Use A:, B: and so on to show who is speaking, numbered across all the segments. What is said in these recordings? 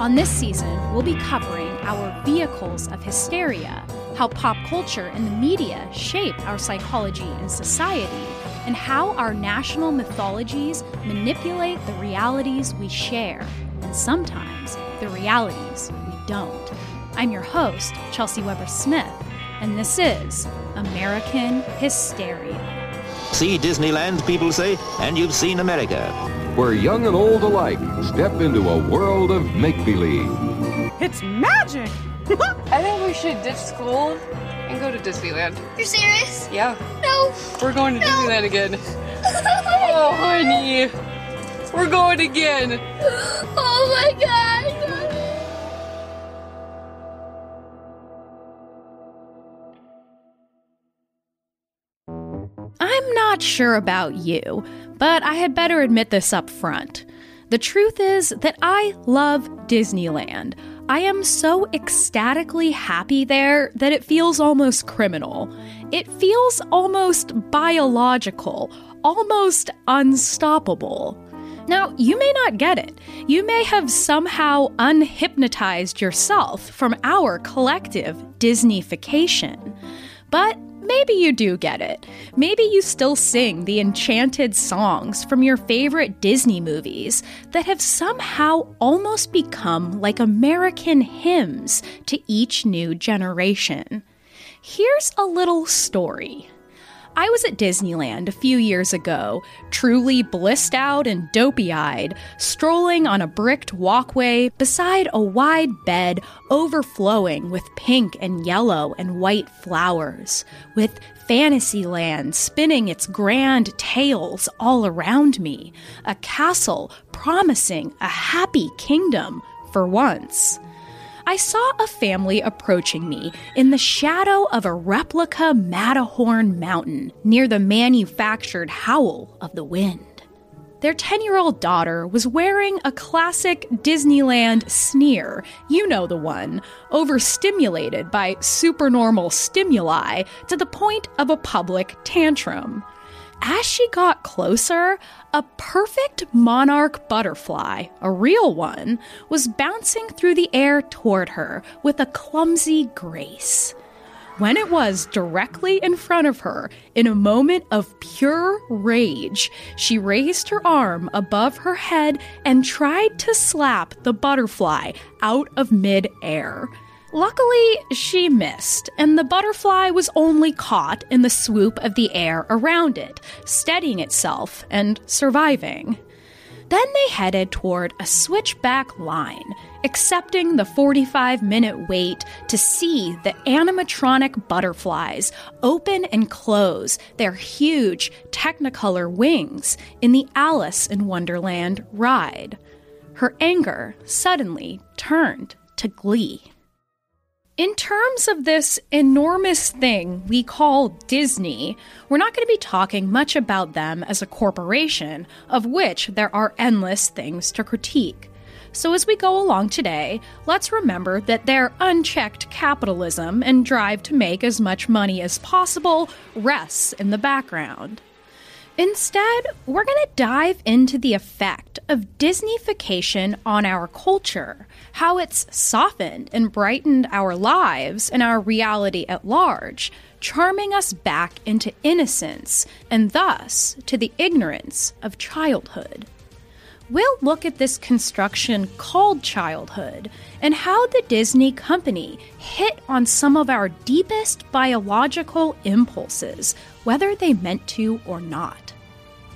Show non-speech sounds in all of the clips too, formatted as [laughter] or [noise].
A: On this season, we'll be covering our vehicles of hysteria, how pop culture and the media shape our psychology and society, and how our national mythologies manipulate the realities we share, and sometimes the realities we don't. I'm your host, Chelsea Weber Smith, and this is American Hysteria.
B: See Disneyland, people say, and you've seen America.
C: Where young and old alike step into a world of make believe.
D: It's magic! [laughs]
E: I think we should ditch school and go to Disneyland.
F: You're serious?
E: Yeah.
F: No.
E: We're going to
F: No.
E: Disneyland again. [laughs] Oh, honey. We're going again.
F: Oh my god.
A: I'm not sure about you, but I had better admit this up front. The truth is that I love Disneyland. I am so ecstatically happy there that it feels almost criminal. It feels almost biological, almost unstoppable. Now, you may not get it. You may have somehow unhypnotized yourself from our collective Disneyfication. But maybe you do get it. Maybe you still sing the enchanted songs from your favorite Disney movies that have somehow almost become like American hymns to each new generation. Here's a little story. I was at Disneyland a few years ago, truly blissed out and dopey eyed, strolling on a bricked walkway beside a wide bed overflowing with pink and yellow and white flowers, with Fantasyland spinning its grand tales all around me, a castle promising a happy kingdom for once. I saw a family approaching me in the shadow of a replica Matterhorn mountain near the manufactured howl of the wind. Their 10 year old daughter was wearing a classic Disneyland sneer, you know the one, overstimulated by supernormal stimuli to the point of a public tantrum. As she got closer, a perfect monarch butterfly, a real one, was bouncing through the air toward her with a clumsy grace. When it was directly in front of her, in a moment of pure rage, she raised her arm above her head and tried to slap the butterfly out of midair. Luckily, she missed, and the butterfly was only caught in the swoop of the air around it, steadying itself and surviving. Then they headed toward a switchback line, accepting the 45 minute wait to see the animatronic butterflies open and close their huge Technicolor wings in the Alice in Wonderland ride. Her anger suddenly turned to glee. In terms of this enormous thing we call Disney, we're not going to be talking much about them as a corporation, of which there are endless things to critique. So, as we go along today, let's remember that their unchecked capitalism and drive to make as much money as possible rests in the background. Instead, we're going to dive into the effect of Disneyfication on our culture, how it's softened and brightened our lives and our reality at large, charming us back into innocence and thus to the ignorance of childhood. We'll look at this construction called childhood and how the Disney company hit on some of our deepest biological impulses, whether they meant to or not.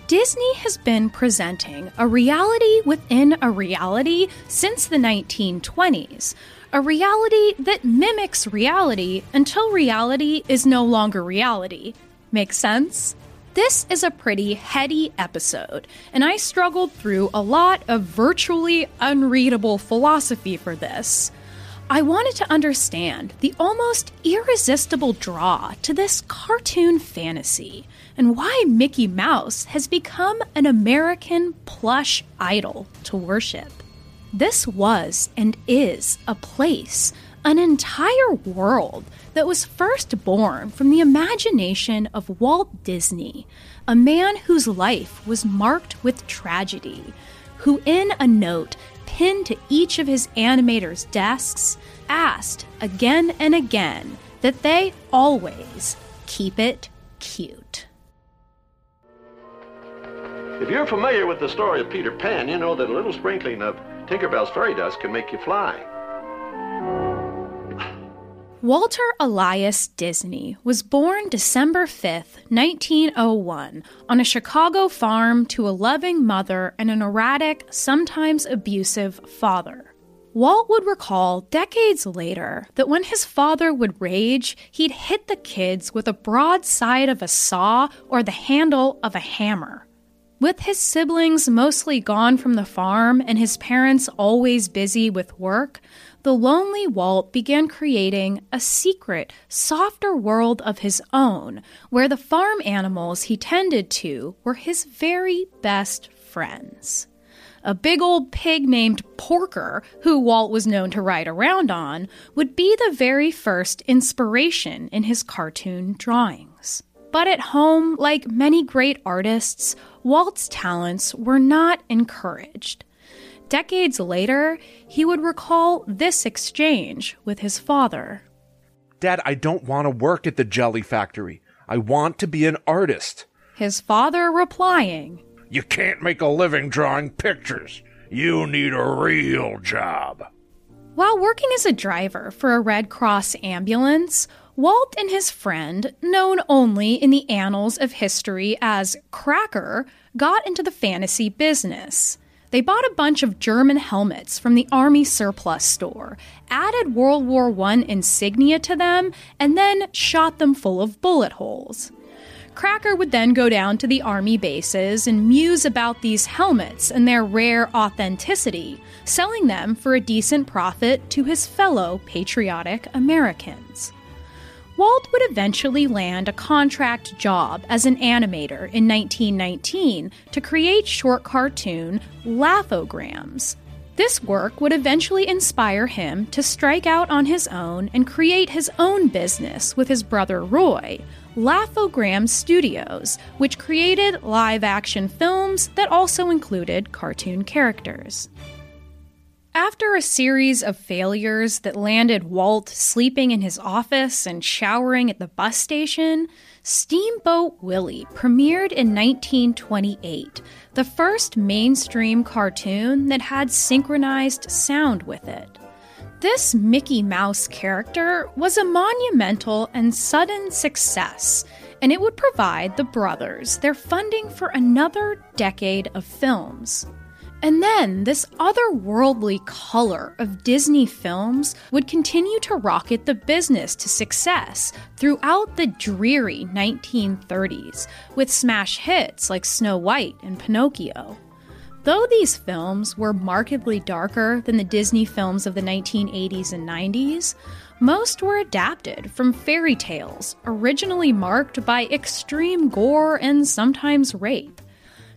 A: Disney has been presenting a reality within a reality since the 1920s, a reality that mimics reality until reality is no longer reality. Make sense? This is a pretty heady episode, and I struggled through a lot of virtually unreadable philosophy for this. I wanted to understand the almost irresistible draw to this cartoon fantasy and why Mickey Mouse has become an American plush idol to worship. This was and is a place, an entire world that was first born from the imagination of Walt Disney, a man whose life was marked with tragedy, who in a note pinned to each of his animators' desks, asked again and again that they always keep it cute.
G: If you're familiar with the story of Peter Pan, you know that a little sprinkling of Tinkerbell's fairy dust can make you fly.
A: Walter Elias Disney was born December 5th, 1901, on a Chicago farm to a loving mother and an erratic, sometimes abusive father. Walt would recall decades later that when his father would rage, he'd hit the kids with a broadside of a saw or the handle of a hammer. With his siblings mostly gone from the farm and his parents always busy with work, the lonely Walt began creating a secret, softer world of his own, where the farm animals he tended to were his very best friends. A big old pig named Porker, who Walt was known to ride around on, would be the very first inspiration in his cartoon drawings. But at home, like many great artists, Walt's talents were not encouraged. Decades later, he would recall this exchange with his father.
H: Dad, I don't want to work at the jelly factory. I want to be an artist.
A: His father replying,
H: You can't make a living drawing pictures. You need a real job.
A: While working as a driver for a Red Cross ambulance, Walt and his friend, known only in the annals of history as Cracker, got into the fantasy business. They bought a bunch of German helmets from the Army surplus store, added World War I insignia to them, and then shot them full of bullet holes. Cracker would then go down to the Army bases and muse about these helmets and their rare authenticity, selling them for a decent profit to his fellow patriotic Americans. Walt would eventually land a contract job as an animator in 1919 to create short cartoon Laugh-O-Grams. This work would eventually inspire him to strike out on his own and create his own business with his brother Roy, Laugh-O-Gram Studios, which created live action films that also included cartoon characters. After a series of failures that landed Walt sleeping in his office and showering at the bus station, Steamboat Willie premiered in 1928, the first mainstream cartoon that had synchronized sound with it. This Mickey Mouse character was a monumental and sudden success, and it would provide the brothers their funding for another decade of films. And then this otherworldly color of Disney films would continue to rocket the business to success throughout the dreary 1930s with smash hits like Snow White and Pinocchio. Though these films were markedly darker than the Disney films of the 1980s and 90s, most were adapted from fairy tales, originally marked by extreme gore and sometimes rape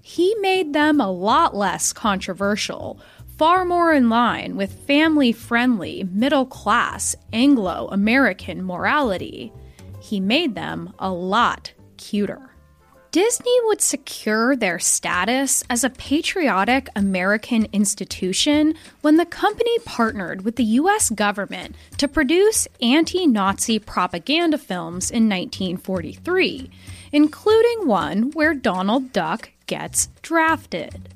A: he made them a lot less controversial, far more in line with family friendly, middle class, Anglo American morality. He made them a lot cuter. Disney would secure their status as a patriotic American institution when the company partnered with the US government to produce anti Nazi propaganda films in 1943, including one where Donald Duck gets drafted.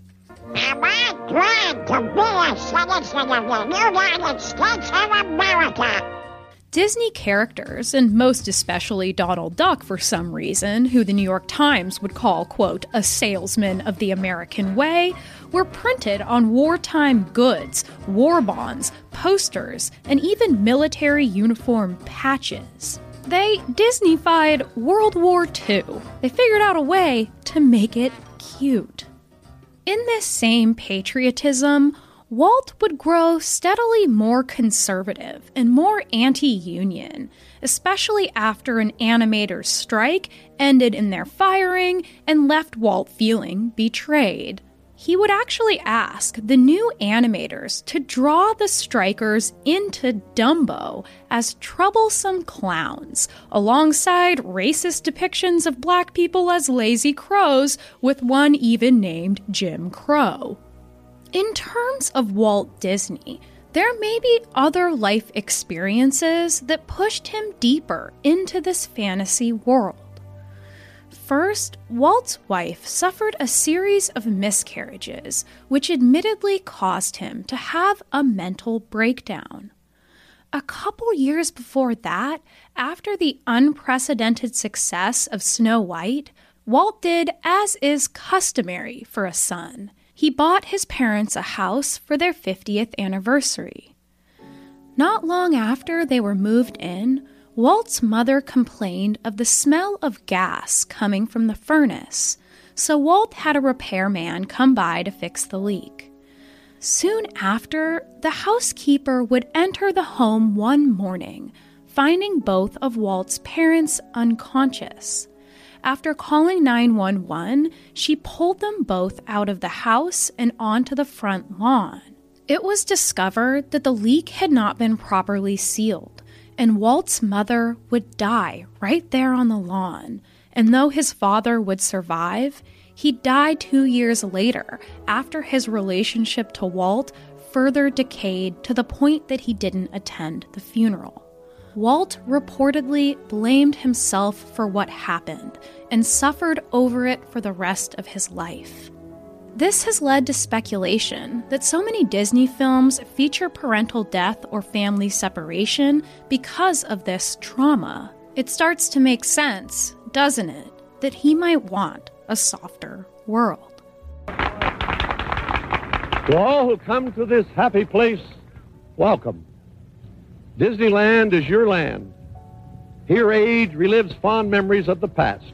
I: Am I glad to be a citizen of the United States of America?
A: Disney characters, and most especially Donald Duck for some reason, who the New York Times would call, quote, a salesman of the American way, were printed on wartime goods, war bonds, posters, and even military uniform patches. They Disneyfied World War II. They figured out a way to make it cute. In this same patriotism, Walt would grow steadily more conservative and more anti union, especially after an animator's strike ended in their firing and left Walt feeling betrayed. He would actually ask the new animators to draw the strikers into Dumbo as troublesome clowns, alongside racist depictions of black people as lazy crows, with one even named Jim Crow. In terms of Walt Disney, there may be other life experiences that pushed him deeper into this fantasy world. First, Walt's wife suffered a series of miscarriages, which admittedly caused him to have a mental breakdown. A couple years before that, after the unprecedented success of Snow White, Walt did as is customary for a son he bought his parents a house for their 50th anniversary. Not long after they were moved in, Walt's mother complained of the smell of gas coming from the furnace, so Walt had a repairman come by to fix the leak. Soon after, the housekeeper would enter the home one morning, finding both of Walt's parents unconscious. After calling 911, she pulled them both out of the house and onto the front lawn. It was discovered that the leak had not been properly sealed, and Walt's mother would die right there on the lawn. And though his father would survive, he died two years later after his relationship to Walt further decayed to the point that he didn't attend the funeral. Walt reportedly blamed himself for what happened and suffered over it for the rest of his life. This has led to speculation that so many Disney films feature parental death or family separation because of this trauma. It starts to make sense, doesn't it, that he might want a softer world.
G: To all who come to this happy place, welcome. Disneyland is your land. Here age relives fond memories of the past.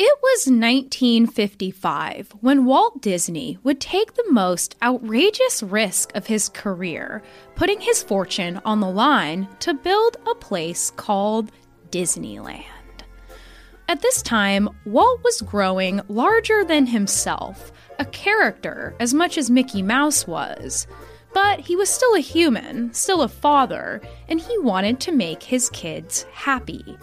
A: It was 1955 when Walt Disney would take the most outrageous risk of his career, putting his fortune on the line to build a place called Disneyland. At this time, Walt was growing larger than himself, a character as much as Mickey Mouse was. But he was still a human, still a father, and he wanted to make his kids happy.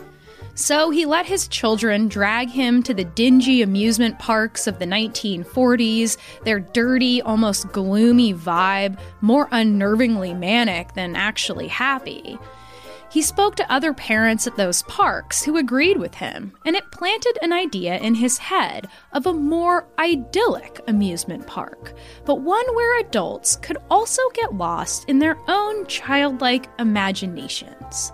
A: So he let his children drag him to the dingy amusement parks of the 1940s, their dirty, almost gloomy vibe, more unnervingly manic than actually happy. He spoke to other parents at those parks who agreed with him, and it planted an idea in his head of a more idyllic amusement park, but one where adults could also get lost in their own childlike imaginations.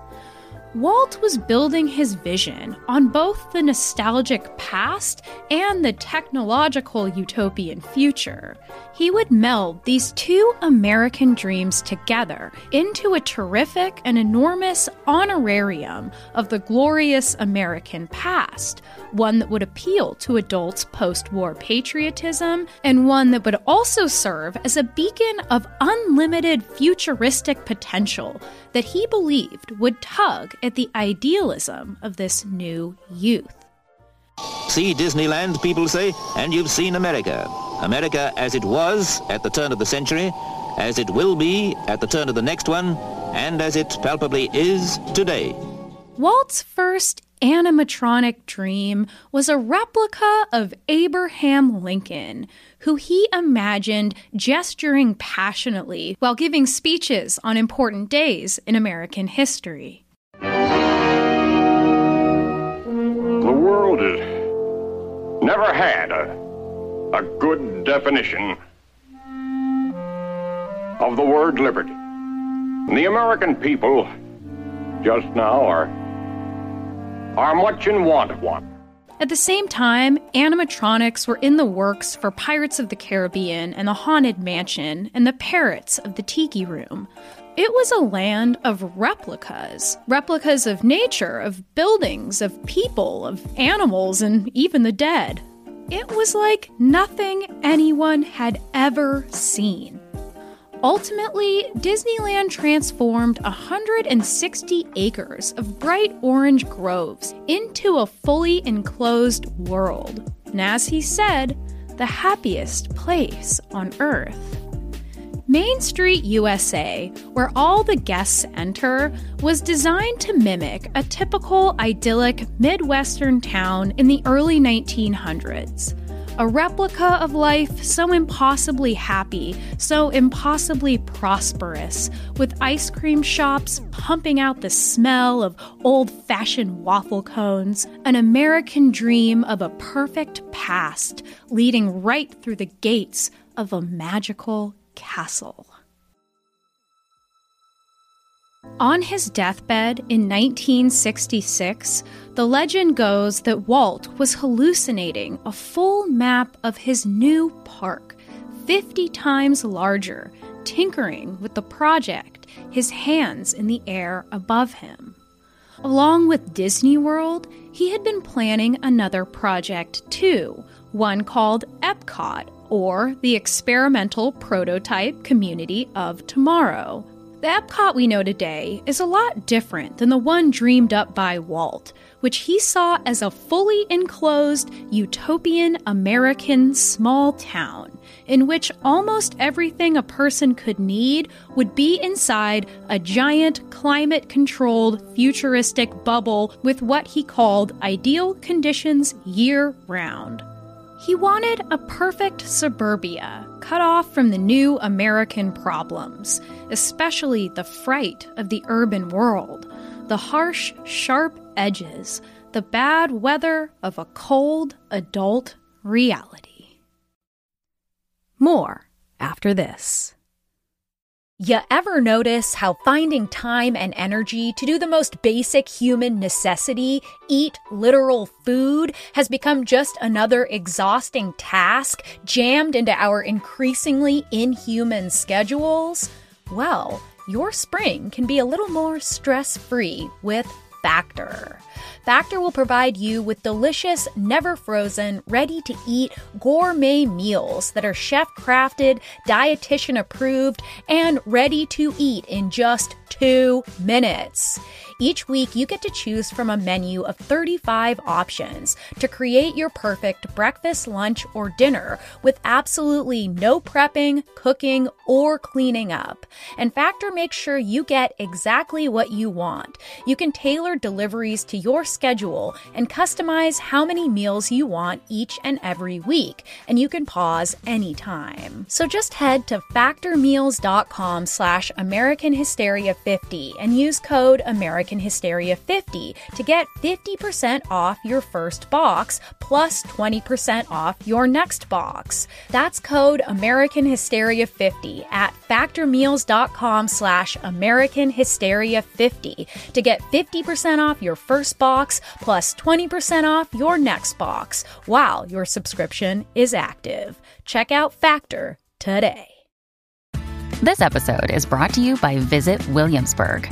A: Walt was building his vision on both the nostalgic past and the technological utopian future. He would meld these two American dreams together into a terrific and enormous honorarium of the glorious American past, one that would appeal to adults' post war patriotism, and one that would also serve as a beacon of unlimited futuristic potential that he believed would tug at the idealism of this new youth.
B: See Disneyland, people say, and you've seen America. America as it was at the turn of the century, as it will be at the turn of the next one, and as it palpably is today.
A: Walt's first animatronic dream was a replica of Abraham Lincoln, who he imagined gesturing passionately while giving speeches on important days in American history.
J: The world has never had a, a good definition of the word liberty. And the American people just now are, are much in want of one.
A: At the same time, animatronics were in the works for Pirates of the Caribbean and the Haunted Mansion and the Parrots of the Tiki Room. It was a land of replicas replicas of nature, of buildings, of people, of animals, and even the dead. It was like nothing anyone had ever seen. Ultimately, Disneyland transformed 160 acres of bright orange groves into a fully enclosed world. And as he said, the happiest place on earth. Main Street USA, where all the guests enter, was designed to mimic a typical idyllic Midwestern town in the early 1900s a replica of life so impossibly happy, so impossibly prosperous, with ice cream shops pumping out the smell of old fashioned waffle cones, an American dream of a perfect past leading right through the gates of a magical castle. On his deathbed in 1966, the legend goes that Walt was hallucinating a full map of his new park, 50 times larger, tinkering with the project, his hands in the air above him. Along with Disney World, he had been planning another project too, one called Epcot, or the Experimental Prototype Community of Tomorrow. The Epcot we know today is a lot different than the one dreamed up by Walt, which he saw as a fully enclosed, utopian American small town in which almost everything a person could need would be inside a giant climate controlled futuristic bubble with what he called ideal conditions year round. He wanted a perfect suburbia, cut off from the new American problems, especially the fright of the urban world, the harsh, sharp edges, the bad weather of a cold, adult reality. More after this. You ever notice how finding time and energy to do the most basic human necessity, eat literal food, has become just another exhausting task jammed into our increasingly inhuman schedules? Well, your spring can be a little more stress free with Factor. Factor will provide you with delicious, never frozen, ready to eat gourmet meals that are chef crafted, dietitian approved, and ready to eat in just two minutes. Each week, you get to choose from a menu of 35 options to create your perfect breakfast, lunch, or dinner with absolutely no prepping, cooking, or cleaning up. And Factor makes sure you get exactly what you want. You can tailor deliveries to your schedule and customize how many meals you want each and every week, and you can pause anytime. So just head to factormeals.com slash American Hysteria 50 and use code American Hysteria 50 to get 50% off your first box plus 20% off your next box. That's code American Hysteria 50 at factormeals.com slash American Hysteria 50 to get 50% off your first box plus 20% off your next box while your subscription is active. Check out Factor today.
K: This episode is brought to you by Visit Williamsburg.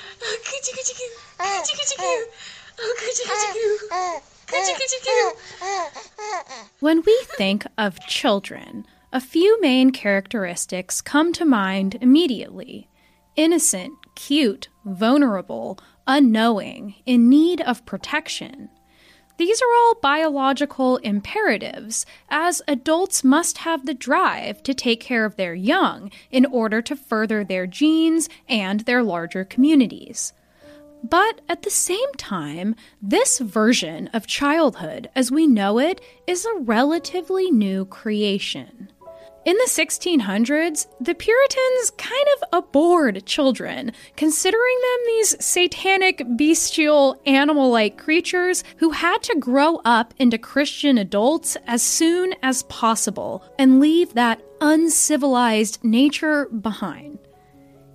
A: When we think of children, a few main characteristics come to mind immediately. Innocent, cute, vulnerable, unknowing, in need of protection. These are all biological imperatives, as adults must have the drive to take care of their young in order to further their genes and their larger communities. But at the same time, this version of childhood as we know it is a relatively new creation. In the 1600s, the Puritans kind of abhorred children, considering them these satanic, bestial, animal like creatures who had to grow up into Christian adults as soon as possible and leave that uncivilized nature behind.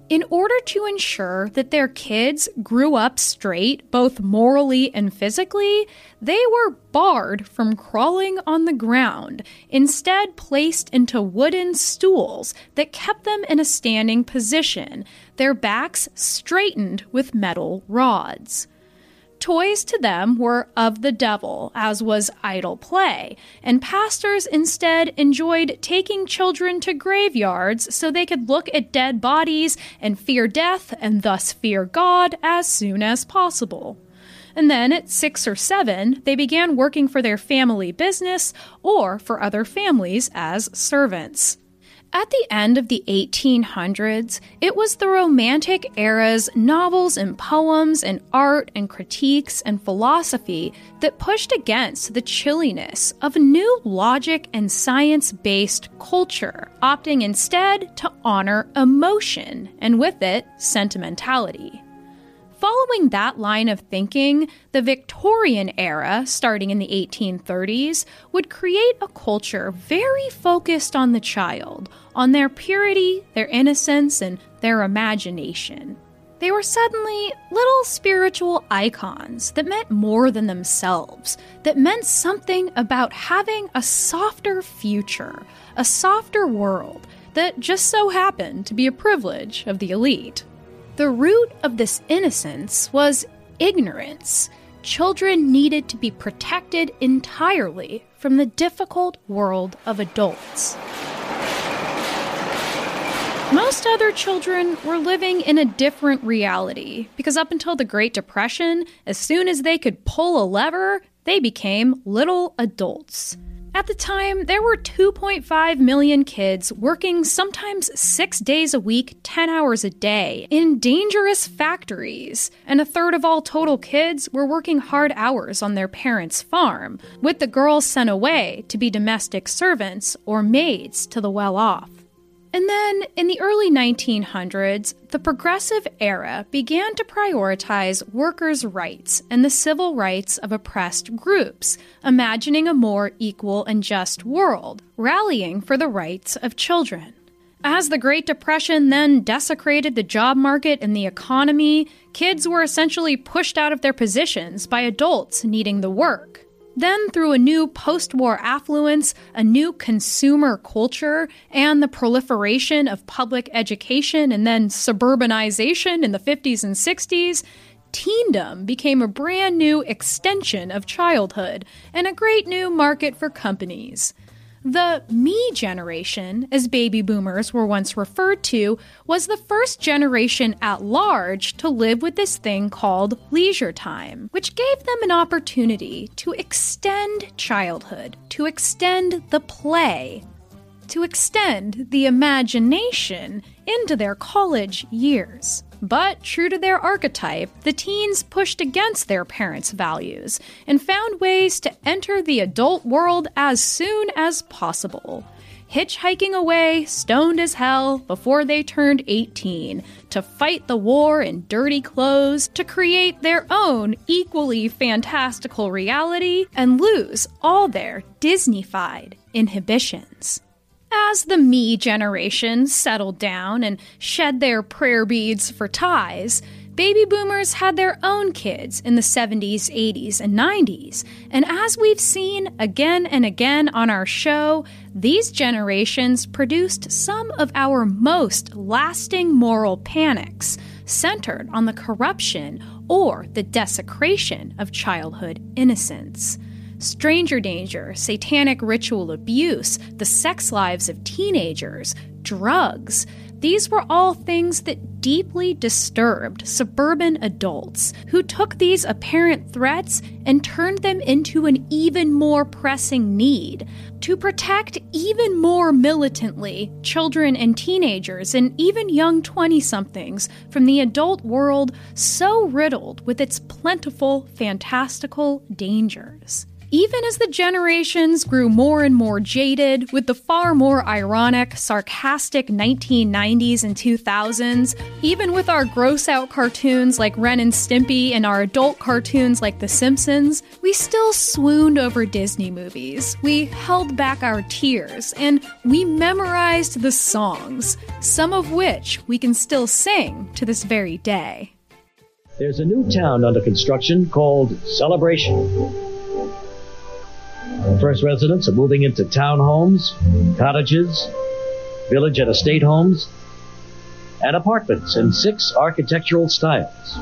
A: In order to ensure that their kids grew up straight, both morally and physically, they were barred from crawling on the ground, instead, placed into wooden stools that kept them in a standing position, their backs straightened with metal rods. Toys to them were of the devil, as was idle play, and pastors instead enjoyed taking children to graveyards so they could look at dead bodies and fear death and thus fear God as soon as possible. And then at six or seven, they began working for their family business or for other families as servants. At the end of the 1800s, it was the Romantic era's novels and poems and art and critiques and philosophy that pushed against the chilliness of new logic and science based culture, opting instead to honor emotion and with it, sentimentality. Following that line of thinking, the Victorian era, starting in the 1830s, would create a culture very focused on the child, on their purity, their innocence, and their imagination. They were suddenly little spiritual icons that meant more than themselves, that meant something about having a softer future, a softer world that just so happened to be a privilege of the elite. The root of this innocence was ignorance. Children needed to be protected entirely from the difficult world of adults. Most other children were living in a different reality because up until the Great Depression, as soon as they could pull a lever, they became little adults. At the time, there were 2.5 million kids working sometimes six days a week, 10 hours a day, in dangerous factories, and a third of all total kids were working hard hours on their parents' farm, with the girls sent away to be domestic servants or maids to the well off. And then, in the early 1900s, the progressive era began to prioritize workers' rights and the civil rights of oppressed groups, imagining a more equal and just world, rallying for the rights of children. As the Great Depression then desecrated the job market and the economy, kids were essentially pushed out of their positions by adults needing the work. Then, through a new post war affluence, a new consumer culture, and the proliferation of public education and then suburbanization in the 50s and 60s, teendom became a brand new extension of childhood and a great new market for companies. The me generation, as baby boomers were once referred to, was the first generation at large to live with this thing called leisure time, which gave them an opportunity to extend childhood, to extend the play, to extend the imagination into their college years. But true to their archetype, the teens pushed against their parents' values and found ways to enter the adult world as soon as possible. Hitchhiking away, stoned as hell, before they turned 18, to fight the war in dirty clothes, to create their own equally fantastical reality, and lose all their Disneyfied inhibitions. As the me generation settled down and shed their prayer beads for ties, baby boomers had their own kids in the 70s, 80s, and 90s. And as we've seen again and again on our show, these generations produced some of our most lasting moral panics, centered on the corruption or the desecration of childhood innocence stranger danger, satanic ritual abuse, the sex lives of teenagers, drugs. These were all things that deeply disturbed suburban adults who took these apparent threats and turned them into an even more pressing need to protect even more militantly children and teenagers and even young 20 somethings from the adult world so riddled with its plentiful, fantastical dangers. Even as the generations grew more and more jaded with the far more ironic, sarcastic 1990s and 2000s, even with our gross out cartoons like Ren and Stimpy and our adult cartoons like The Simpsons, we still swooned over Disney movies. We held back our tears and we memorized the songs, some of which we can still sing to this very day.
L: There's a new town under construction called Celebration. The first residents are moving into townhomes, cottages, village and estate homes, and apartments in six architectural styles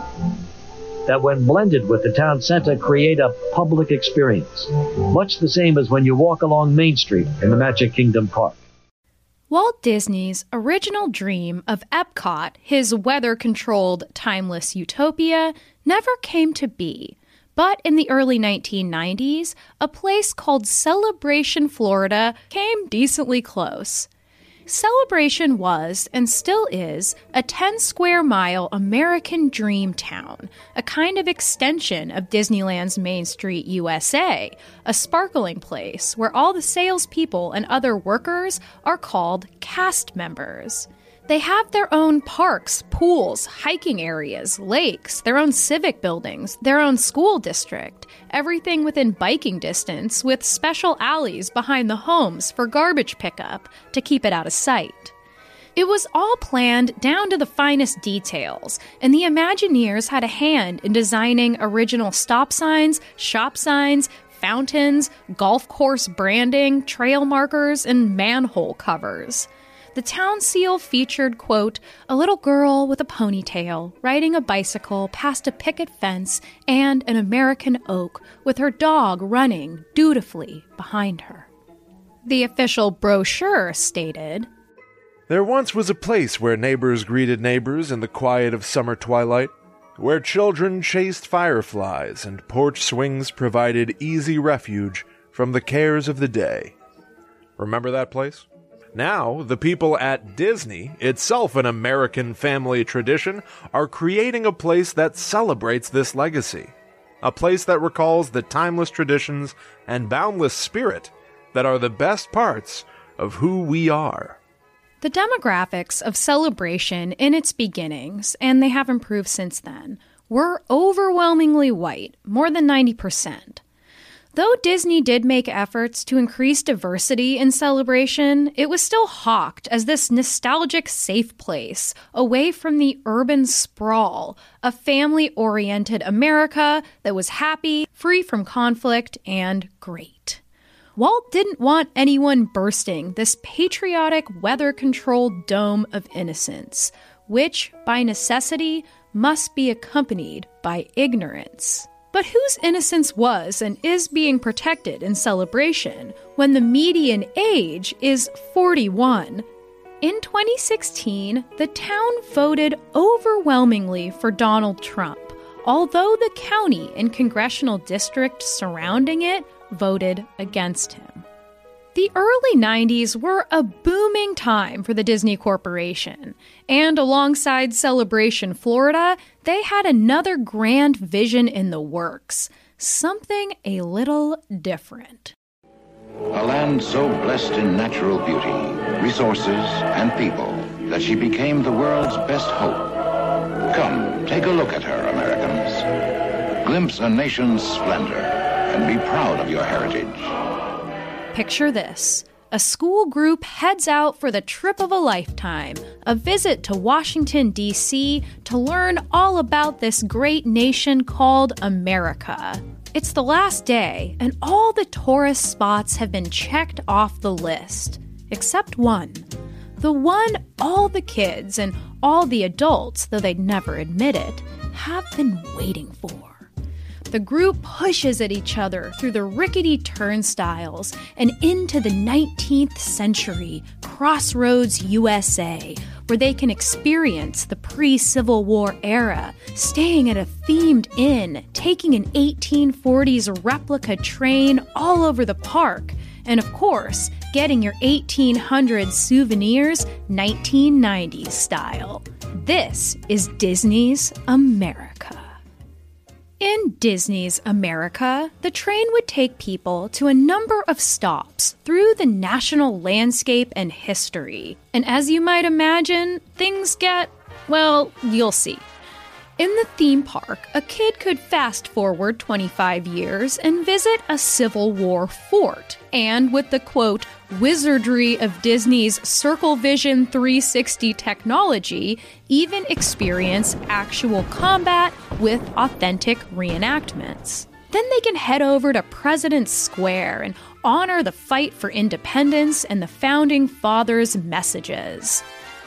L: that, when blended with the town center, create a public experience, much the same as when you walk along Main Street in the Magic Kingdom Park.
A: Walt Disney's original dream of Epcot, his weather controlled, timeless utopia, never came to be. But in the early 1990s, a place called Celebration, Florida came decently close. Celebration was, and still is, a 10 square mile American dream town, a kind of extension of Disneyland's Main Street USA, a sparkling place where all the salespeople and other workers are called cast members. They have their own parks, pools, hiking areas, lakes, their own civic buildings, their own school district, everything within biking distance, with special alleys behind the homes for garbage pickup to keep it out of sight. It was all planned down to the finest details, and the Imagineers had a hand in designing original stop signs, shop signs, fountains, golf course branding, trail markers, and manhole covers. The town seal featured, quote, a little girl with a ponytail riding a bicycle past a picket fence and an American oak with her dog running dutifully behind her. The official brochure stated
M: There once was a place where neighbors greeted neighbors in the quiet of summer twilight, where children chased fireflies and porch swings provided easy refuge from the cares of the day. Remember that place? Now, the people at Disney, itself an American family tradition, are creating a place that celebrates this legacy. A place that recalls the timeless traditions and boundless spirit that are the best parts of who we are.
A: The demographics of celebration in its beginnings, and they have improved since then, were overwhelmingly white, more than 90%. Though Disney did make efforts to increase diversity in celebration, it was still hawked as this nostalgic safe place away from the urban sprawl, a family oriented America that was happy, free from conflict, and great. Walt didn't want anyone bursting this patriotic, weather controlled dome of innocence, which, by necessity, must be accompanied by ignorance. But whose innocence was and is being protected in celebration when the median age is 41? In 2016, the town voted overwhelmingly for Donald Trump, although the county and congressional district surrounding it voted against him. The early 90s were a booming time for the Disney Corporation, and alongside Celebration Florida, they had another grand vision in the works something a little different.
N: A land so blessed in natural beauty, resources, and people that she became the world's best hope. Come, take a look at her, Americans. Glimpse a nation's splendor and be proud of your heritage.
A: Picture this. A school group heads out for the trip of a lifetime, a visit to Washington, D.C., to learn all about this great nation called America. It's the last day, and all the tourist spots have been checked off the list, except one. The one all the kids and all the adults, though they'd never admit it, have been waiting for. The group pushes at each other through the rickety turnstiles and into the 19th century, Crossroads, USA, where they can experience the pre Civil War era, staying at a themed inn, taking an 1840s replica train all over the park, and of course, getting your 1800s souvenirs 1990s style. This is Disney's America. In Disney's America, the train would take people to a number of stops through the national landscape and history. And as you might imagine, things get, well, you'll see. In the theme park, a kid could fast forward 25 years and visit a Civil War fort. And with the quote, wizardry of Disney's Circle Vision 360 technology, even experience actual combat with authentic reenactments. Then they can head over to President's Square and honor the fight for independence and the founding fathers' messages.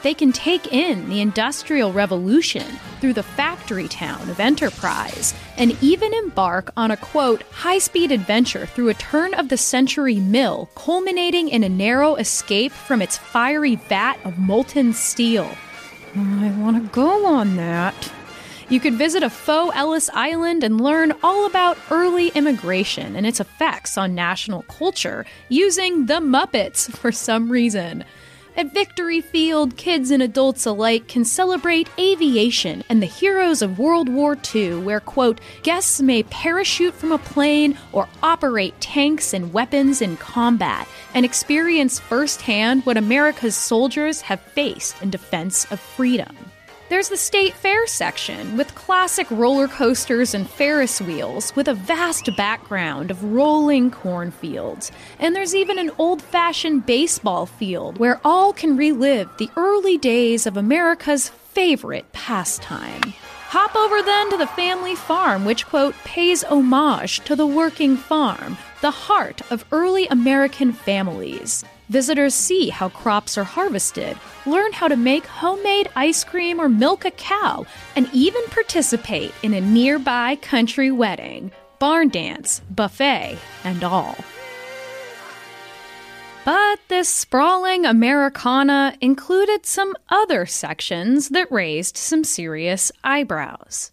A: They can take in the Industrial Revolution through the factory town of Enterprise and even embark on a quote, high speed adventure through a turn of the century mill, culminating in a narrow escape from its fiery vat of molten steel. I want to go on that. You could visit a faux Ellis Island and learn all about early immigration and its effects on national culture using the Muppets for some reason. At Victory Field, kids and adults alike can celebrate aviation and the heroes of World War II, where, quote, guests may parachute from a plane or operate tanks and weapons in combat and experience firsthand what America's soldiers have faced in defense of freedom. There's the state fair section with classic roller coasters and Ferris wheels with a vast background of rolling cornfields. And there's even an old fashioned baseball field where all can relive the early days of America's favorite pastime. Hop over then to the family farm, which, quote, pays homage to the working farm, the heart of early American families. Visitors see how crops are harvested, learn how to make homemade ice cream or milk a cow, and even participate in a nearby country wedding, barn dance, buffet, and all. But this sprawling Americana included some other sections that raised some serious eyebrows.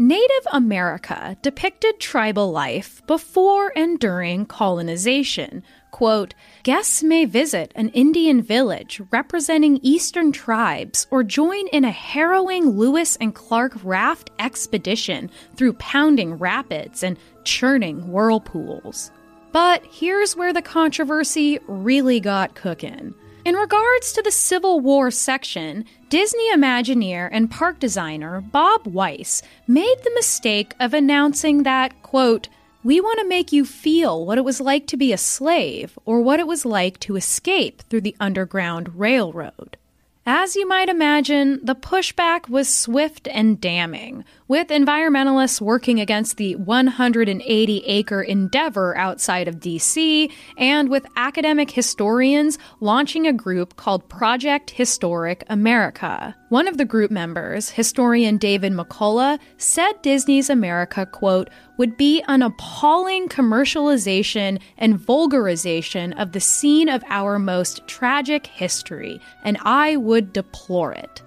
A: Native America depicted tribal life before and during colonization. Quote, guests may visit an Indian village representing Eastern tribes or join in a harrowing Lewis and Clark raft expedition through pounding rapids and churning whirlpools. But here's where the controversy really got cooking. In regards to the Civil War section, Disney Imagineer and park designer Bob Weis made the mistake of announcing that, quote, we want to make you feel what it was like to be a slave or what it was like to escape through the Underground Railroad. As you might imagine, the pushback was swift and damning, with environmentalists working against the 180 acre endeavor outside of DC, and with academic historians launching a group called Project Historic America. One of the group members, historian David McCullough, said Disney's America, quote, would be an appalling commercialization and vulgarization of the scene of our most tragic history, and I would deplore it.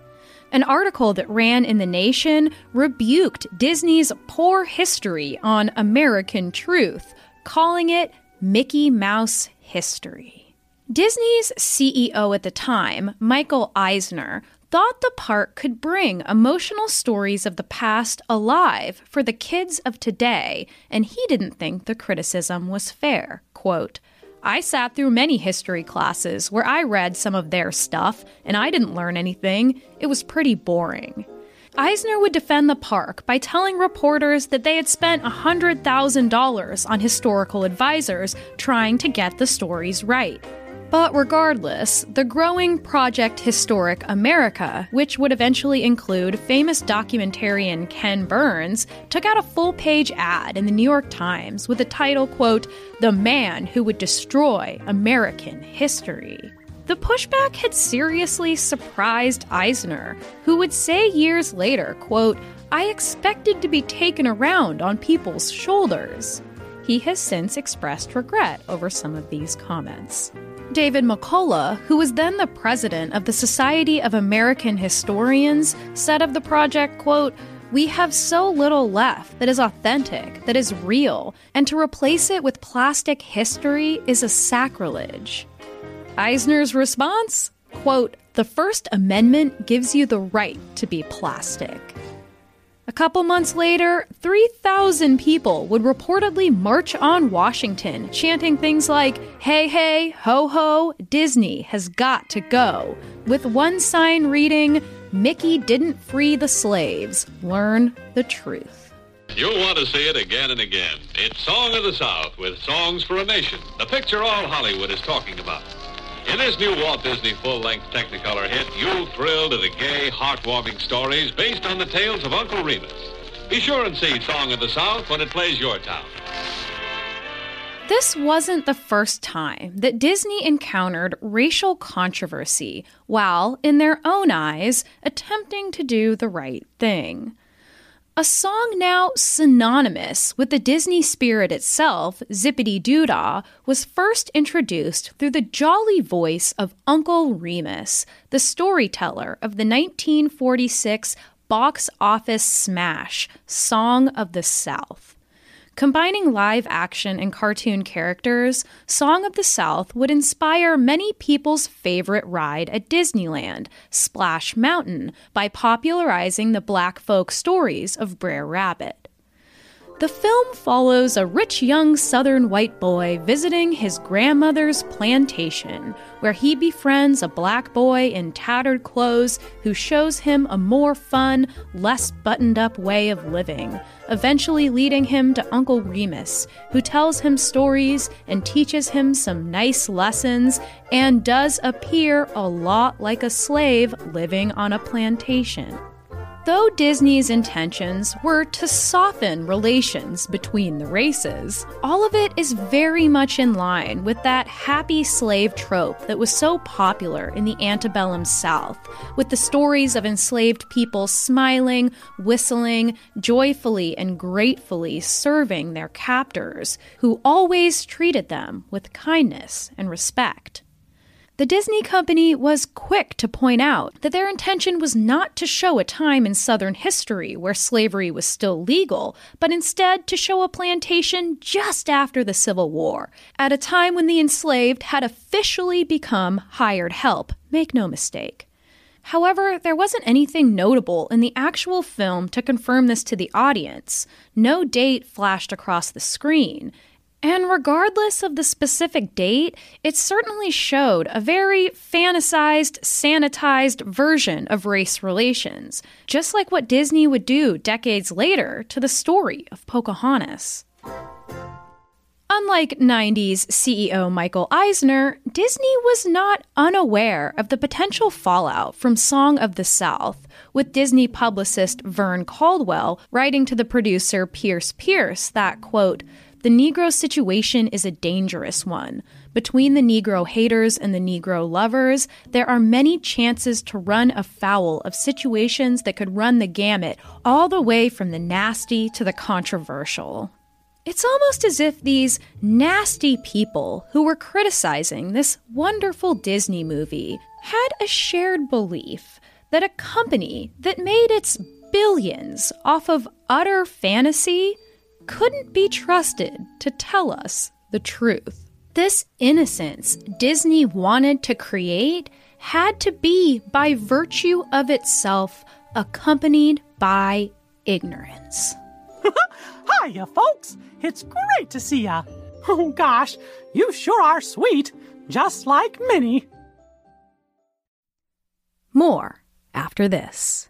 A: An article that ran in The Nation rebuked Disney's poor history on American truth, calling it Mickey Mouse history. Disney's CEO at the time, Michael Eisner, thought the park could bring emotional stories of the past alive for the kids of today, and he didn't think the criticism was fair. Quote, I sat through many history classes where I read some of their stuff, and I didn't learn anything. It was pretty boring. Eisner would defend the park by telling reporters that they had spent $100,000 on historical advisors trying to get the stories right. But regardless, the growing Project Historic America, which would eventually include famous documentarian Ken Burns, took out a full page ad in the New York Times with the title, quote, The Man Who Would Destroy American History. The pushback had seriously surprised Eisner, who would say years later, quote, I expected to be taken around on people's shoulders. He has since expressed regret over some of these comments. David McCullough, who was then the president of the Society of American Historians, said of the project, quote, we have so little left that is authentic, that is real, and to replace it with plastic history is a sacrilege. Eisner's response? Quote, the First Amendment gives you the right to be plastic. A couple months later, 3,000 people would reportedly march on Washington, chanting things like, Hey, hey, ho, ho, Disney has got to go, with one sign reading, Mickey didn't free the slaves. Learn the truth.
O: You'll want to see it again and again. It's Song of the South with Songs for a Nation, the picture all Hollywood is talking about. In this new Walt Disney full-length Technicolor hit, you'll thrill to the gay, heartwarming stories based on the tales of Uncle Remus. Be sure and see Song of the South when it plays your town.
A: This wasn't the first time that Disney encountered racial controversy while, in their own eyes, attempting to do the right thing. A song now synonymous with the Disney spirit itself, Zip-a-Dee-Doo-Dah, was first introduced through the jolly voice of Uncle Remus, the storyteller of the 1946 box office smash, Song of the South. Combining live action and cartoon characters, Song of the South would inspire many people's favorite ride at Disneyland, Splash Mountain, by popularizing the black folk stories of Brer Rabbit. The film follows a rich young southern white boy visiting his grandmother's plantation, where he befriends a black boy in tattered clothes who shows him a more fun, less buttoned up way of living, eventually leading him to Uncle Remus, who tells him stories and teaches him some nice lessons and does appear a lot like a slave living on a plantation. Though Disney's intentions were to soften relations between the races, all of it is very much in line with that happy slave trope that was so popular in the antebellum South, with the stories of enslaved people smiling, whistling, joyfully and gratefully serving their captors, who always treated them with kindness and respect. The Disney Company was quick to point out that their intention was not to show a time in Southern history where slavery was still legal, but instead to show a plantation just after the Civil War, at a time when the enslaved had officially become hired help, make no mistake. However, there wasn't anything notable in the actual film to confirm this to the audience. No date flashed across the screen, and regardless of the specific date, it certainly showed a very fantasized, sanitized version of race relations, just like what Disney would do decades later to the story of Pocahontas. Unlike 90s CEO Michael Eisner, Disney was not unaware of the potential fallout from Song of the South, with Disney publicist Vern Caldwell writing to the producer Perce Pearce that, quote, the Negro situation is a dangerous one. Between the Negro haters and the Negro lovers, there are many chances to run afoul of situations that could run the gamut all the way from the nasty to the controversial. It's almost as if these nasty people who were criticizing this wonderful Disney movie had a shared belief that a company that made its billions off of utter fantasy couldn't be trusted to tell us the truth. This innocence Disney wanted to create had to be, by virtue of itself, accompanied by ignorance. [laughs]
D: Hiya, folks. It's great to see ya. [laughs] Oh, gosh, you sure are sweet, just like Minnie.
A: More after this.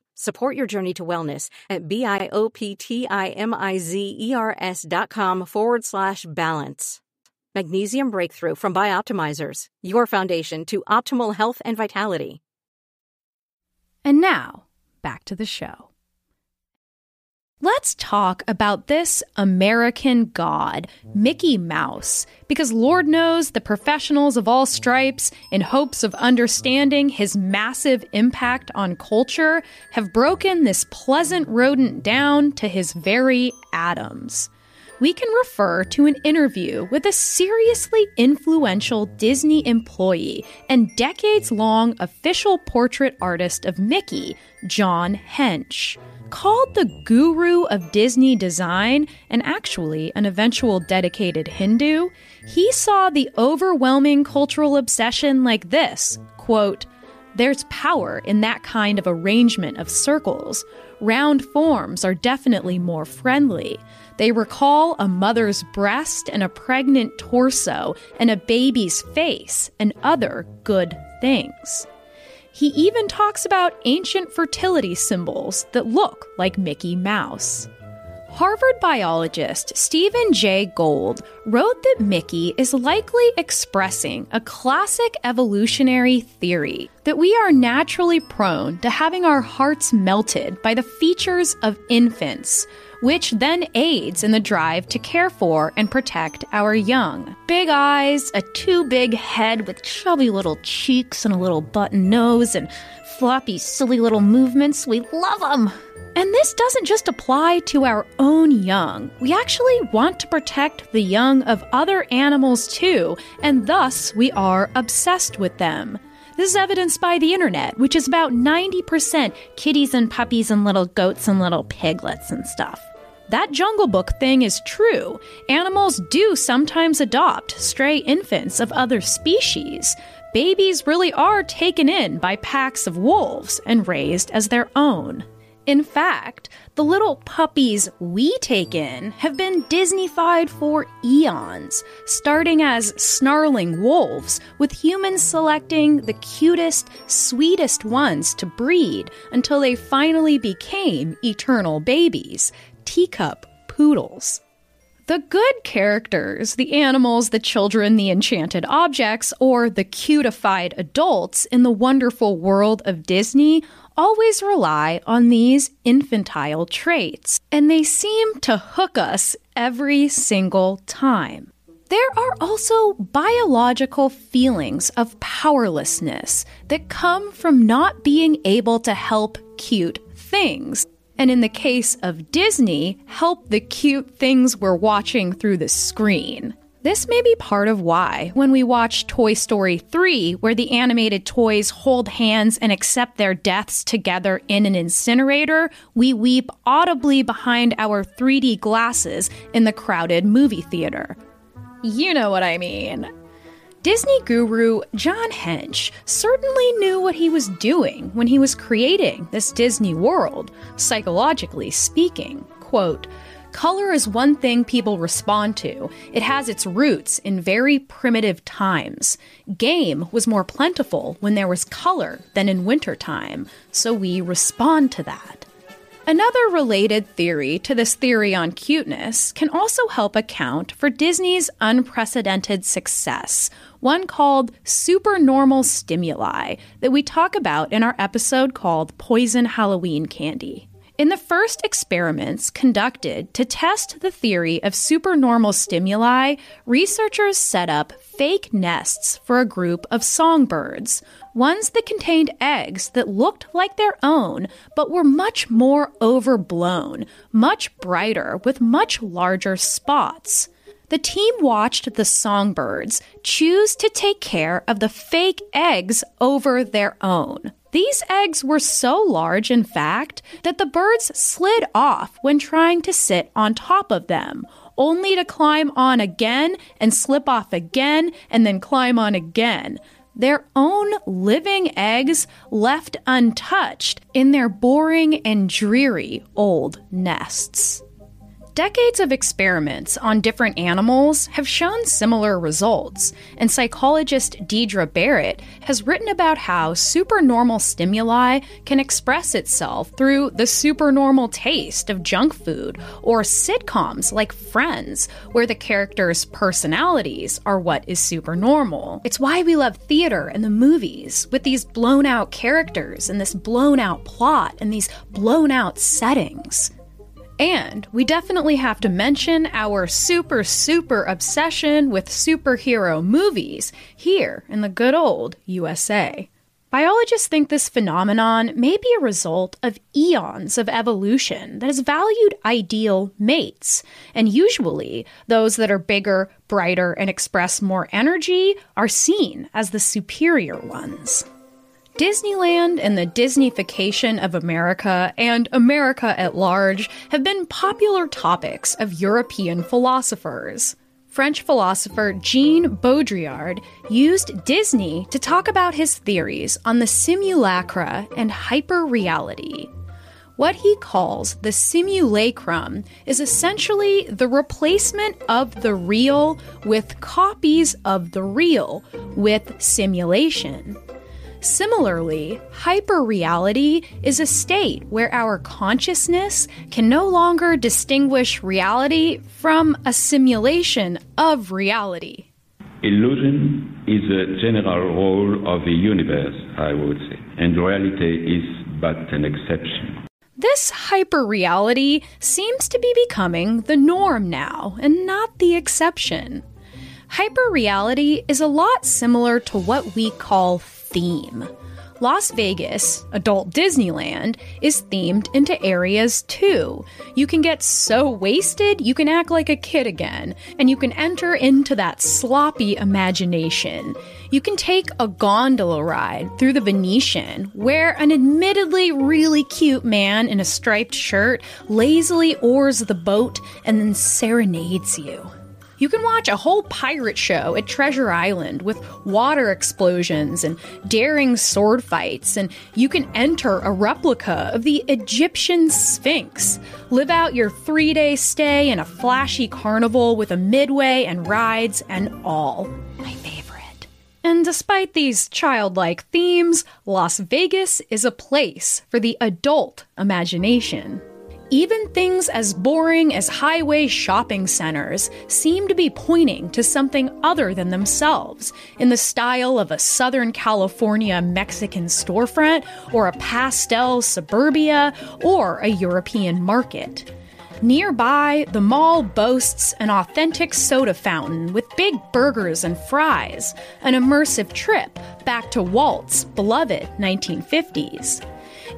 P: Support your journey to wellness at B-I-O-P-T-I-M-I-Z-E-R-S dot com forward slash balance. Magnesium Breakthrough from Bioptimizers, your foundation to optimal health and vitality.
A: And now, back to the show. Let's talk about this American god, Mickey Mouse, because Lord knows the professionals of all stripes, in hopes of understanding his massive impact on culture, have broken this pleasant rodent down to his very atoms. We can refer to an interview with a seriously influential Disney employee and decades long official portrait artist of Mickey, John Hench. Called the guru of Disney design and actually an eventual dedicated Hindu, he saw the overwhelming cultural obsession like this quote, There's power in that kind of arrangement of circles. Round forms are definitely more friendly. They recall a mother's breast and a pregnant torso and a baby's face and other good things. He even talks about ancient fertility symbols that look like Mickey Mouse. Harvard biologist Stephen Jay Gould wrote that Mickey is likely expressing a classic evolutionary theory that we are naturally prone to having our hearts melted by the features of infants, which then aids in the drive to care for and protect our young. Big eyes, a too big head with chubby little cheeks and a little button nose, and floppy, silly little movements. We love them! And this doesn't just apply to our own young. We actually want to protect the young of other animals too, and thus we are obsessed with them. This is evidenced by the internet, which is about 90% kitties and puppies and little goats and little piglets and stuff. That Jungle Book thing is true. Animals do sometimes adopt stray infants of other species. Babies really are taken in by packs of wolves and raised as their own. In fact, the little puppies we take in have been Disneyfied for eons, starting as snarling wolves, with humans selecting the cutest, sweetest ones to breed until they finally became eternal babies, teacup poodles. The good characters, the animals, the children, the enchanted objects, or the cutified adults in the wonderful world of Disney always rely on these infantile traits, and they seem to hook us every single time. There are also biological feelings of powerlessness that come from not being able to help cute things. And in the case of Disney, help the cute things we're watching through the screen. This may be part of why, when we watch Toy Story 3, where the animated toys hold hands and accept their deaths together in an incinerator, we weep audibly behind our 3D glasses in the crowded movie theater. You know what I mean. Disney guru John Hench certainly knew what he was doing when he was creating this Disney world, psychologically speaking. Quote, Color is one thing people respond to. It has its roots in very primitive times. Game was more plentiful when there was color than in wintertime, so we respond to that. Another related theory to this theory on cuteness can also help account for Disney's unprecedented success, one called supernormal stimuli that we talk about in our episode called Poison Halloween Candy. In the first experiments conducted to test the theory of supernormal stimuli, researchers set up fake nests for a group of songbirds, ones that contained eggs that looked like their own but were much more overblown, much brighter, with much larger spots. The team watched the songbirds choose to take care of the fake eggs over their own. These eggs were so large, in fact, that the birds slid off when trying to sit on top of them, only to climb on again and slip off again and then climb on again. Their own living eggs left untouched in their boring and dreary old nests. Decades of experiments on different animals have shown similar results, and psychologist Deirdre Barrett has written about how supernormal stimuli can express itself through the supernormal taste of junk food or sitcoms like Friends, where the characters' personalities are what is supernormal. It's why we love theater and the movies with these blown out characters and this blown out plot and these blown out settings. And we definitely have to mention our super, super obsession with superhero movies here in the good old USA. Biologists think this phenomenon may be a result of eons of evolution that has valued ideal mates, and usually those that are bigger, brighter, and express more energy are seen as the superior ones. Disneyland and the Disneyfication of America and America at large have been popular topics of European philosophers. French philosopher Jean Baudrillard used Disney to talk about his theories on the simulacra and hyperreality. What he calls the simulacrum is essentially the replacement of the real with copies of the real with simulation. Similarly, hyperreality is a state where our consciousness can no longer distinguish reality from a simulation of reality.
Q: Illusion is a general rule of the universe, I would say, and reality is but an exception.
A: This hyperreality seems to be becoming the norm now and not the exception. Hyperreality is a lot similar to what we call theme. Las Vegas, adult Disneyland, is themed into areas too. You can get so wasted, you can act like a kid again, and you can enter into that sloppy imagination. You can take a gondola ride through the Venetian, where an admittedly really cute man in a striped shirt lazily oars the boat and then serenades you. You can watch a whole pirate show at Treasure Island with water explosions and daring sword fights, and you can enter a replica of the Egyptian Sphinx. Live out your three day stay in a flashy carnival with a midway and rides and all. My favorite. And despite these childlike themes, Las Vegas is a place for the adult imagination. Even things as boring as highway shopping centers seem to be pointing to something other than themselves, in the style of a Southern California Mexican storefront, or a pastel suburbia, or a European market. Nearby, the mall boasts an authentic soda fountain with big burgers and fries, an immersive trip back to Walt's beloved 1950s.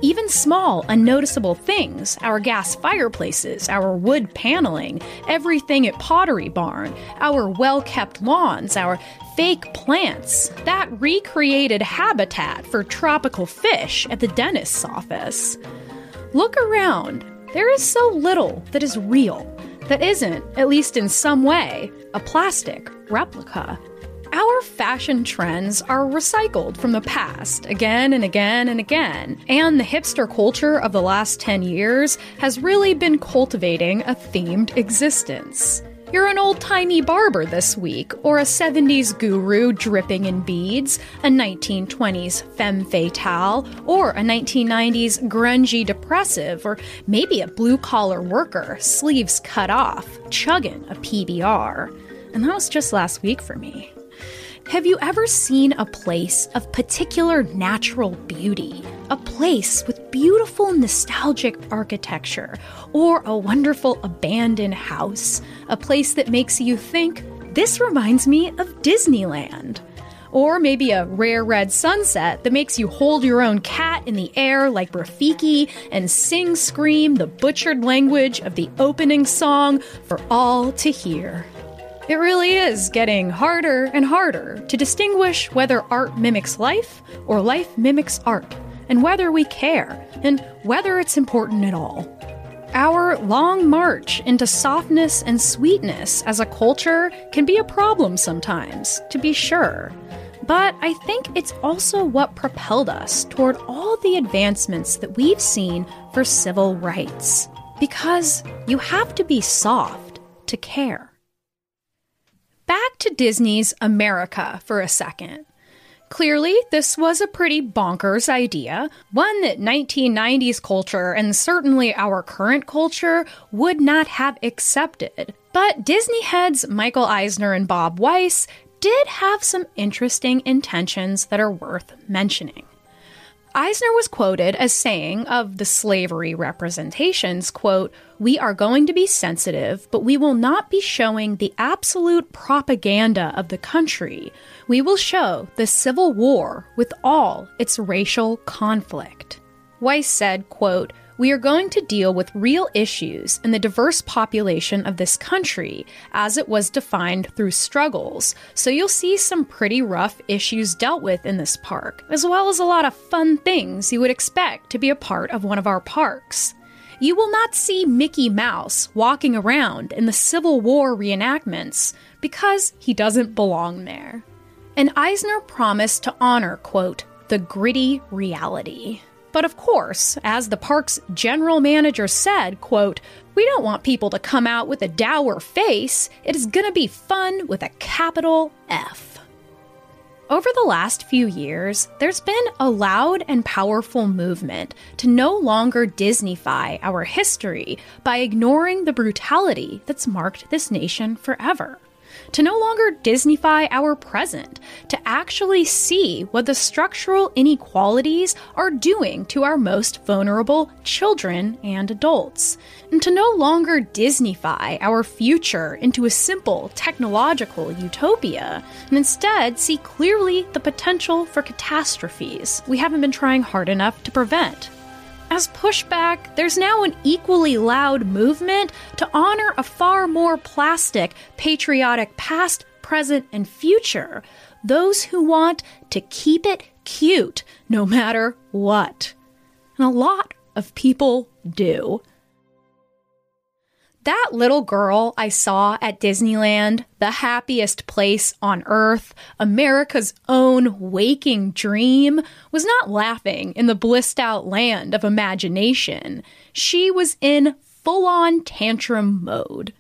A: Even small, unnoticeable things, our gas fireplaces, our wood paneling, everything at Pottery Barn, our well kept lawns, our fake plants, that recreated habitat for tropical fish at the dentist's office. Look around. There is so little that is real, that isn't, at least in some way, a plastic replica. Our fashion trends are recycled from the past again and again and again, and the hipster culture of the last 10 years has really been cultivating a themed existence. You're an old timey barber this week, or a 70s guru dripping in beads, a 1920s femme fatale, or a 1990s grungy depressive, or maybe a blue collar worker, sleeves cut off, chugging a PBR. And that was just last week for me. Have you ever seen a place of particular natural beauty? A place with beautiful nostalgic architecture, or a wonderful abandoned house? A place that makes you think, this reminds me of Disneyland. Or maybe a rare red sunset that makes you hold your own cat in the air like Rafiki and sing scream the butchered language of the opening song for all to hear. It really is getting harder and harder to distinguish whether art mimics life or life mimics art. and whether we care, and whether it's important at all. Our long march into softness and sweetness as a culture can be a problem sometimes, to be sure. But I think it's also what propelled us toward all the advancements that we've seen for civil rights. Because you have to be soft to care. Back to Disney's America for a second. Clearly, this was a pretty bonkers idea, one that 1990s culture and certainly our current culture would not have accepted. But Disney heads Michael Eisner and Bob Weis did have some interesting intentions that are worth mentioning. Eisner was quoted as saying of the slavery representations, quote, "We are going to be sensitive, but we will not be showing the absolute propaganda of the country. We will show the Civil War with all its racial conflict." Weis said, quote, we are going to deal with real issues in the diverse population of this country as it was defined through struggles. So you'll see some pretty rough issues dealt with in this park, as well as a lot of fun things you would expect to be a part of one of our parks. You will not see Mickey Mouse walking around in the Civil War reenactments because he doesn't belong there. And Eisner promised to honor, quote, the gritty reality. But of course, as the park's general manager said, quote, "We don't want people to come out with a dour face. It is going to be fun with a capital F." Over the last few years, there's been a loud and powerful movement to no longer Disneyfy our history by ignoring the brutality that's marked this nation forever to no longer Disneyfy our present, to actually see what the structural inequalities are doing to our most vulnerable children and adults, and to no longer Disneyfy our future into a simple technological utopia, and instead see clearly the potential for catastrophes we haven't been trying hard enough to prevent. As pushback, there's now an equally loud movement to honor a far more plastic, patriotic past, present, and future. Those who want to keep it cute no matter what. And a lot of people do. That little girl I saw at Disneyland, the happiest place on earth, America's own waking dream, was not laughing in the blissed out land of imagination. She was in full on tantrum mode.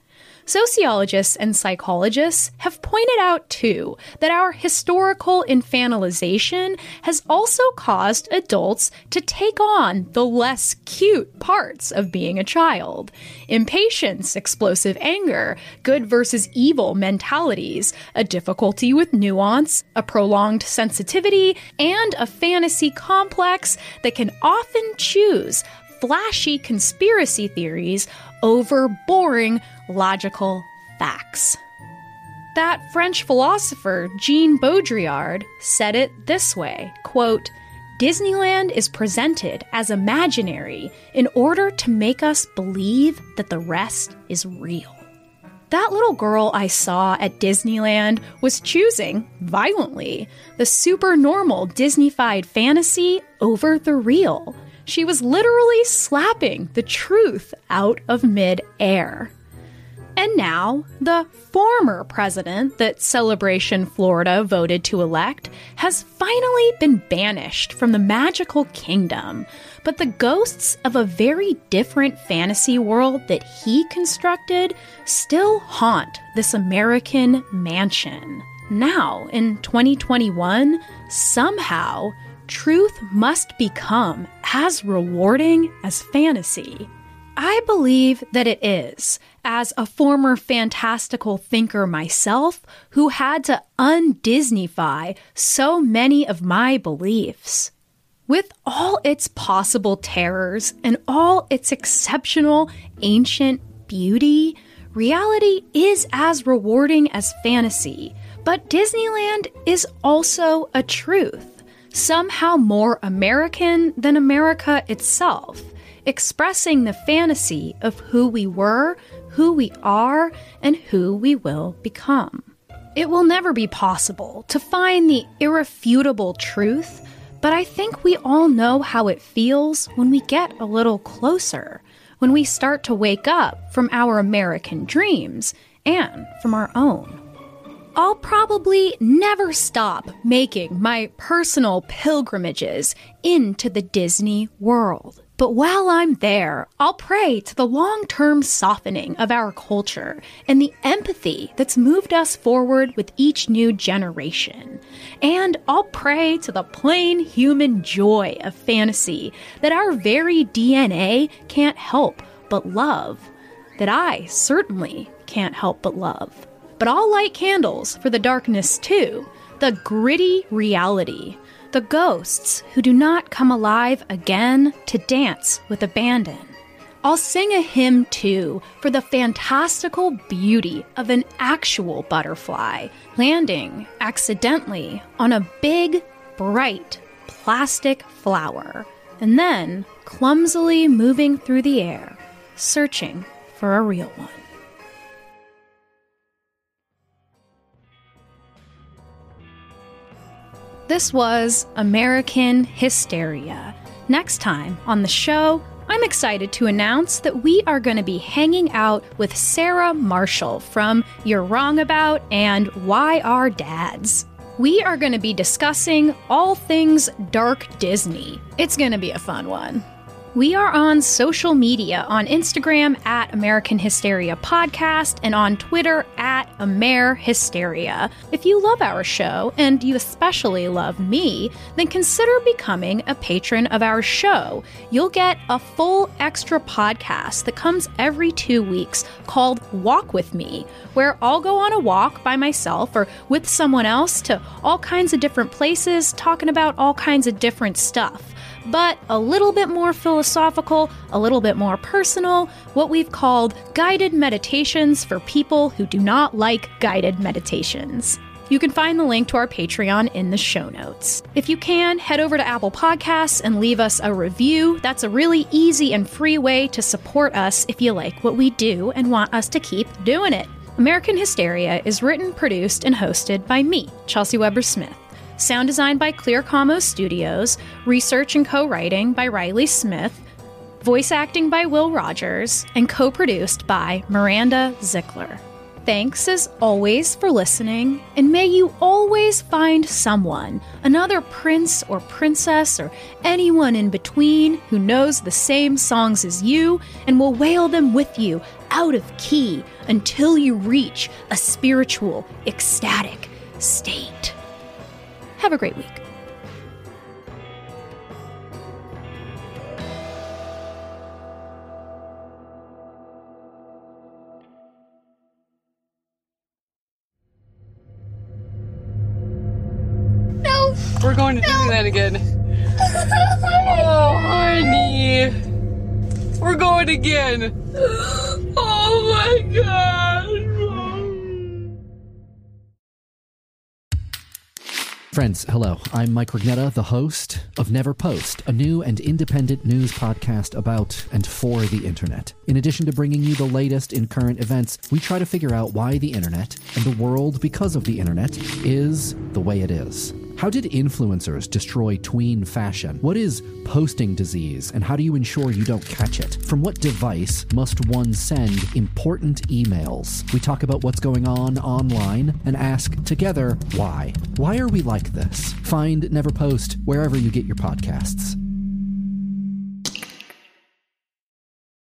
A: Sociologists and psychologists have pointed out, too, that our historical infantilization has also caused adults to take on the less cute parts of being a child. Impatience, explosive anger, good versus evil mentalities, a difficulty with nuance, a prolonged sensitivity, and a fantasy complex that can often choose flashy conspiracy theories over boring logical facts. That French philosopher Jean Baudrillard said it this way quote, Disneyland is presented as imaginary in order to make us believe that the rest is real. That little girl I saw at Disneyland was choosing, violently, the super normal Disneyfied fantasy over the real. She was literally slapping the truth out of mid air. And now, the former president that Celebration Florida voted to elect has finally been banished from the magical kingdom. But the ghosts of a very different fantasy world that he constructed still haunt this American mansion. Now, in 2021, somehow, truth must become as rewarding as fantasy. I believe that it is, as a former fantastical thinker myself who had to undisneyfy so many of my beliefs. With all its possible terrors and all its exceptional ancient beauty, reality is as rewarding as fantasy, but Disneyland is also a truth, somehow more American than America itself expressing the fantasy of who we were, who we are, and who we will become. It will never be possible to find the irrefutable truth, But I think we all know how it feels when we get a little closer, when we start to wake up from our American dreams and from our own. I'll probably never stop making my personal pilgrimages into the Disney world. But while I'm there, I'll pray to the long term softening of our culture and the empathy that's moved us forward with each new generation. And I'll pray to the plain human joy of fantasy that our very DNA can't help but love, that I certainly can't help but love. But I'll light candles for the darkness too, the gritty reality, the ghosts who do not come alive again to dance with abandon. I'll sing a hymn too for the fantastical beauty of an actual butterfly landing accidentally on a big, bright plastic flower and then clumsily moving through the air, searching for a real one. This was American Hysteria. Next time on the show, I'm excited to announce that we are going to be hanging out with Sarah Marshall from You're Wrong About and Why Are Dads. We are going to be discussing all things dark Disney. It's going to be a fun one. We are on social media on Instagram at American Hysteria Podcast and on Twitter at Amer Hysteria. If you love our show and you especially love me, then consider becoming a patron of our show. You'll get a full extra podcast that comes every two weeks called Walk With Me, where I'll go on a walk by myself or with someone else to all kinds of different places talking about all kinds of different stuff but a little bit more philosophical, a little bit more personal, what we've called guided meditations for people who do not like guided meditations. You can find the link to our Patreon in the show notes. If you can, head over to Apple Podcasts and leave us a review. That's a really easy and free way to support us if you like what we do and want us to keep doing it. American Hysteria is written, produced, and hosted by me, Chelsea Weber Smith. Sound design by Clear Commo Studios, research and co writing by Riley Smith, voice acting by Will Rogers, and co produced by Miranda Zickler. Thanks as always for listening, and may you always find someone, another prince or princess or anyone in between who knows the same songs as you and will wail them with you out of key until you reach a spiritual, ecstatic state. Have a great week.
F: No.
E: We're going to Disneyland again. [laughs] Oh, honey. We're going again. [gasps]
F: Oh my god.
R: Friends, hello. I'm Mike Rugnetta, the host of Never Post, a new and independent news podcast about and for the internet. In addition to bringing you the latest in current events, we try to figure out why the internet and the world because of the internet is the way it is. How did influencers destroy tween fashion? What is posting disease, and how do you ensure you don't catch it? From what device must one send important emails? We talk about what's going on online and ask together why. Why are we like this? Find Never Post wherever you get your podcasts.